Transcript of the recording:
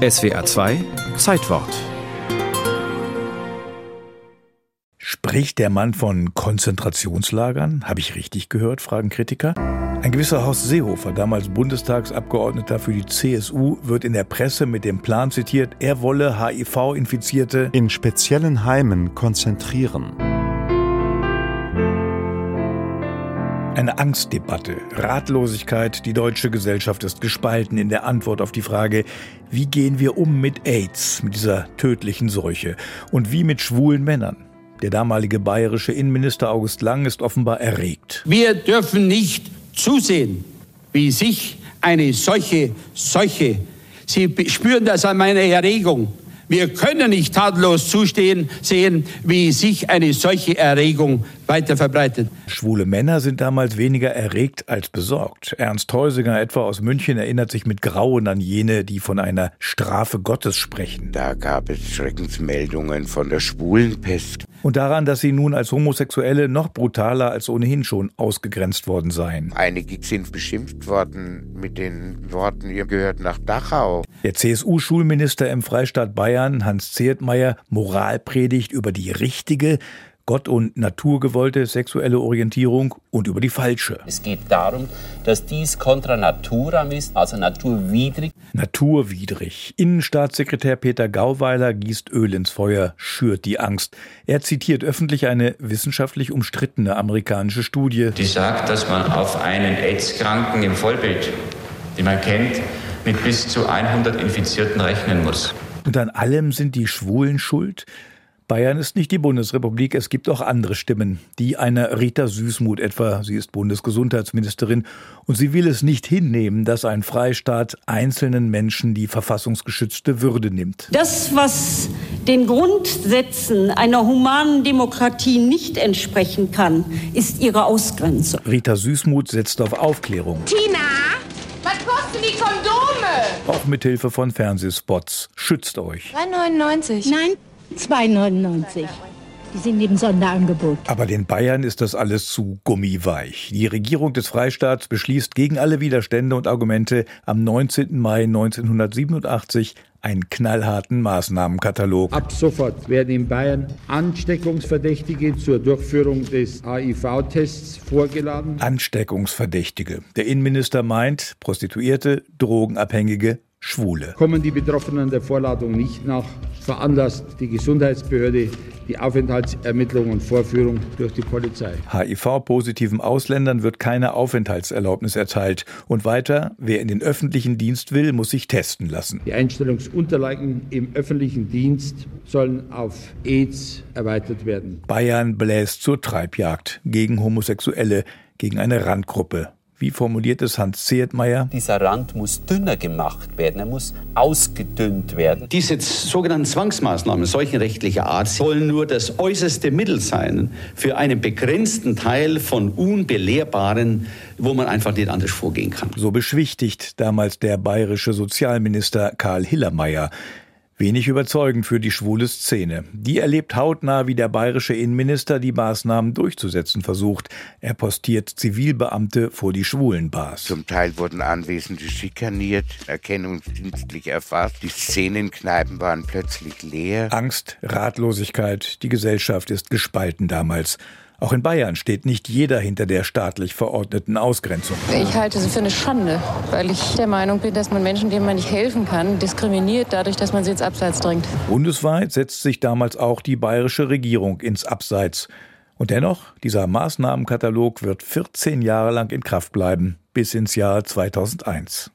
SWR 2 Zeitwort. Spricht der Mann von Konzentrationslagern? Habe ich richtig gehört? fragen Kritiker. Ein gewisser Horst Seehofer, damals Bundestagsabgeordneter für die CSU, wird in der Presse mit dem Plan zitiert, er wolle HIV-Infizierte in speziellen Heimen konzentrieren. Eine Angstdebatte, Ratlosigkeit, die deutsche Gesellschaft ist gespalten in der Antwort auf die Frage, wie gehen wir um mit AIDS, mit dieser tödlichen Seuche und wie mit schwulen Männern. Der damalige bayerische Innenminister August Lang ist offenbar erregt. Wir dürfen nicht zusehen, wie sich eine solche Seuche, Sie spüren das an meiner Erregung, wir können nicht tadellos zustehen sehen, wie sich eine solche Erregung weiter verbreitet. Schwule Männer sind damals weniger erregt als besorgt. Ernst Heusinger etwa aus München erinnert sich mit Grauen an jene, die von einer Strafe Gottes sprechen. Da gab es Schreckensmeldungen von der Schwulenpest. Und daran, dass sie nun als Homosexuelle noch brutaler als ohnehin schon ausgegrenzt worden seien. Einige sind beschimpft worden mit den Worten, ihr gehört nach Dachau. Der CSU-Schulminister im Freistaat Bayern, Hans Zehrtmeier, Moralpredigt über die richtige, Gott und Natur gewollte sexuelle Orientierung und über die falsche. Es geht darum, dass dies contra naturam ist, also naturwidrig. Naturwidrig. Innenstaatssekretär Peter Gauweiler gießt Öl ins Feuer, schürt die Angst. Er zitiert öffentlich eine wissenschaftlich umstrittene amerikanische Studie. Die sagt, dass man auf einen AIDS-Kranken im Vollbild, den man kennt, mit bis zu 100 Infizierten rechnen muss. Und an allem sind die Schwulen schuld? Bayern ist nicht die Bundesrepublik, es gibt auch andere Stimmen. Die einer Rita Süßmuth etwa, sie ist Bundesgesundheitsministerin und sie will es nicht hinnehmen, dass ein Freistaat einzelnen Menschen die verfassungsgeschützte Würde nimmt. Das, was den Grundsätzen einer humanen Demokratie nicht entsprechen kann, ist ihre Ausgrenzung. Rita Süßmuth setzt auf Aufklärung. Tina, was kosten die Kondome? Auch mit Hilfe von Fernsehspots. Schützt euch. 3,99. Nein, 2,99. Die sind neben Sonderangebot. Aber den Bayern ist das alles zu gummiweich. Die Regierung des Freistaats beschließt gegen alle Widerstände und Argumente am 19. Mai 1987 einen knallharten Maßnahmenkatalog. Ab sofort werden in Bayern Ansteckungsverdächtige zur Durchführung des HIV-Tests vorgeladen. Ansteckungsverdächtige. Der Innenminister meint Prostituierte, Drogenabhängige, Schwule. Kommen die Betroffenen der Vorladung nicht nach, veranlasst die Gesundheitsbehörde die Aufenthaltsermittlung und Vorführung durch die Polizei. HIV-positiven Ausländern wird keine Aufenthaltserlaubnis erteilt. Und weiter, wer in den öffentlichen Dienst will, muss sich testen lassen. Die Einstellungsunterlagen im öffentlichen Dienst sollen auf AIDS erweitert werden. Bayern bläst zur Treibjagd gegen Homosexuelle, gegen eine Randgruppe. Wie formuliert es Hans Zehetmeier? Dieser Rand muss dünner gemacht werden, er muss ausgedünnt werden. Diese sogenannten Zwangsmaßnahmen solchenrechtlicher Art sollen nur das äußerste Mittel sein für einen begrenzten Teil von Unbelehrbaren, wo man einfach nicht anders vorgehen kann. So beschwichtigt damals der bayerische Sozialminister Karl Hillermeier. Wenig überzeugend für die schwule Szene. Die erlebt hautnah, wie der bayerische Innenminister die Maßnahmen durchzusetzen versucht. Er postiert Zivilbeamte vor die Schwulenbars. Zum Teil wurden Anwesende schikaniert, erkennungsdienstlich erfasst. Die Szenenkneipen waren plötzlich leer. Angst, Ratlosigkeit, die Gesellschaft ist gespalten damals. Auch in Bayern steht nicht jeder hinter der staatlich verordneten Ausgrenzung. Ich halte sie für eine Schande, weil ich der Meinung bin, dass man Menschen, denen man nicht helfen kann, diskriminiert dadurch, dass man sie ins Abseits drängt. Bundesweit setzt sich damals auch die bayerische Regierung ins Abseits. Und dennoch, dieser Maßnahmenkatalog wird 14 Jahre lang in Kraft bleiben, bis ins Jahr 2001.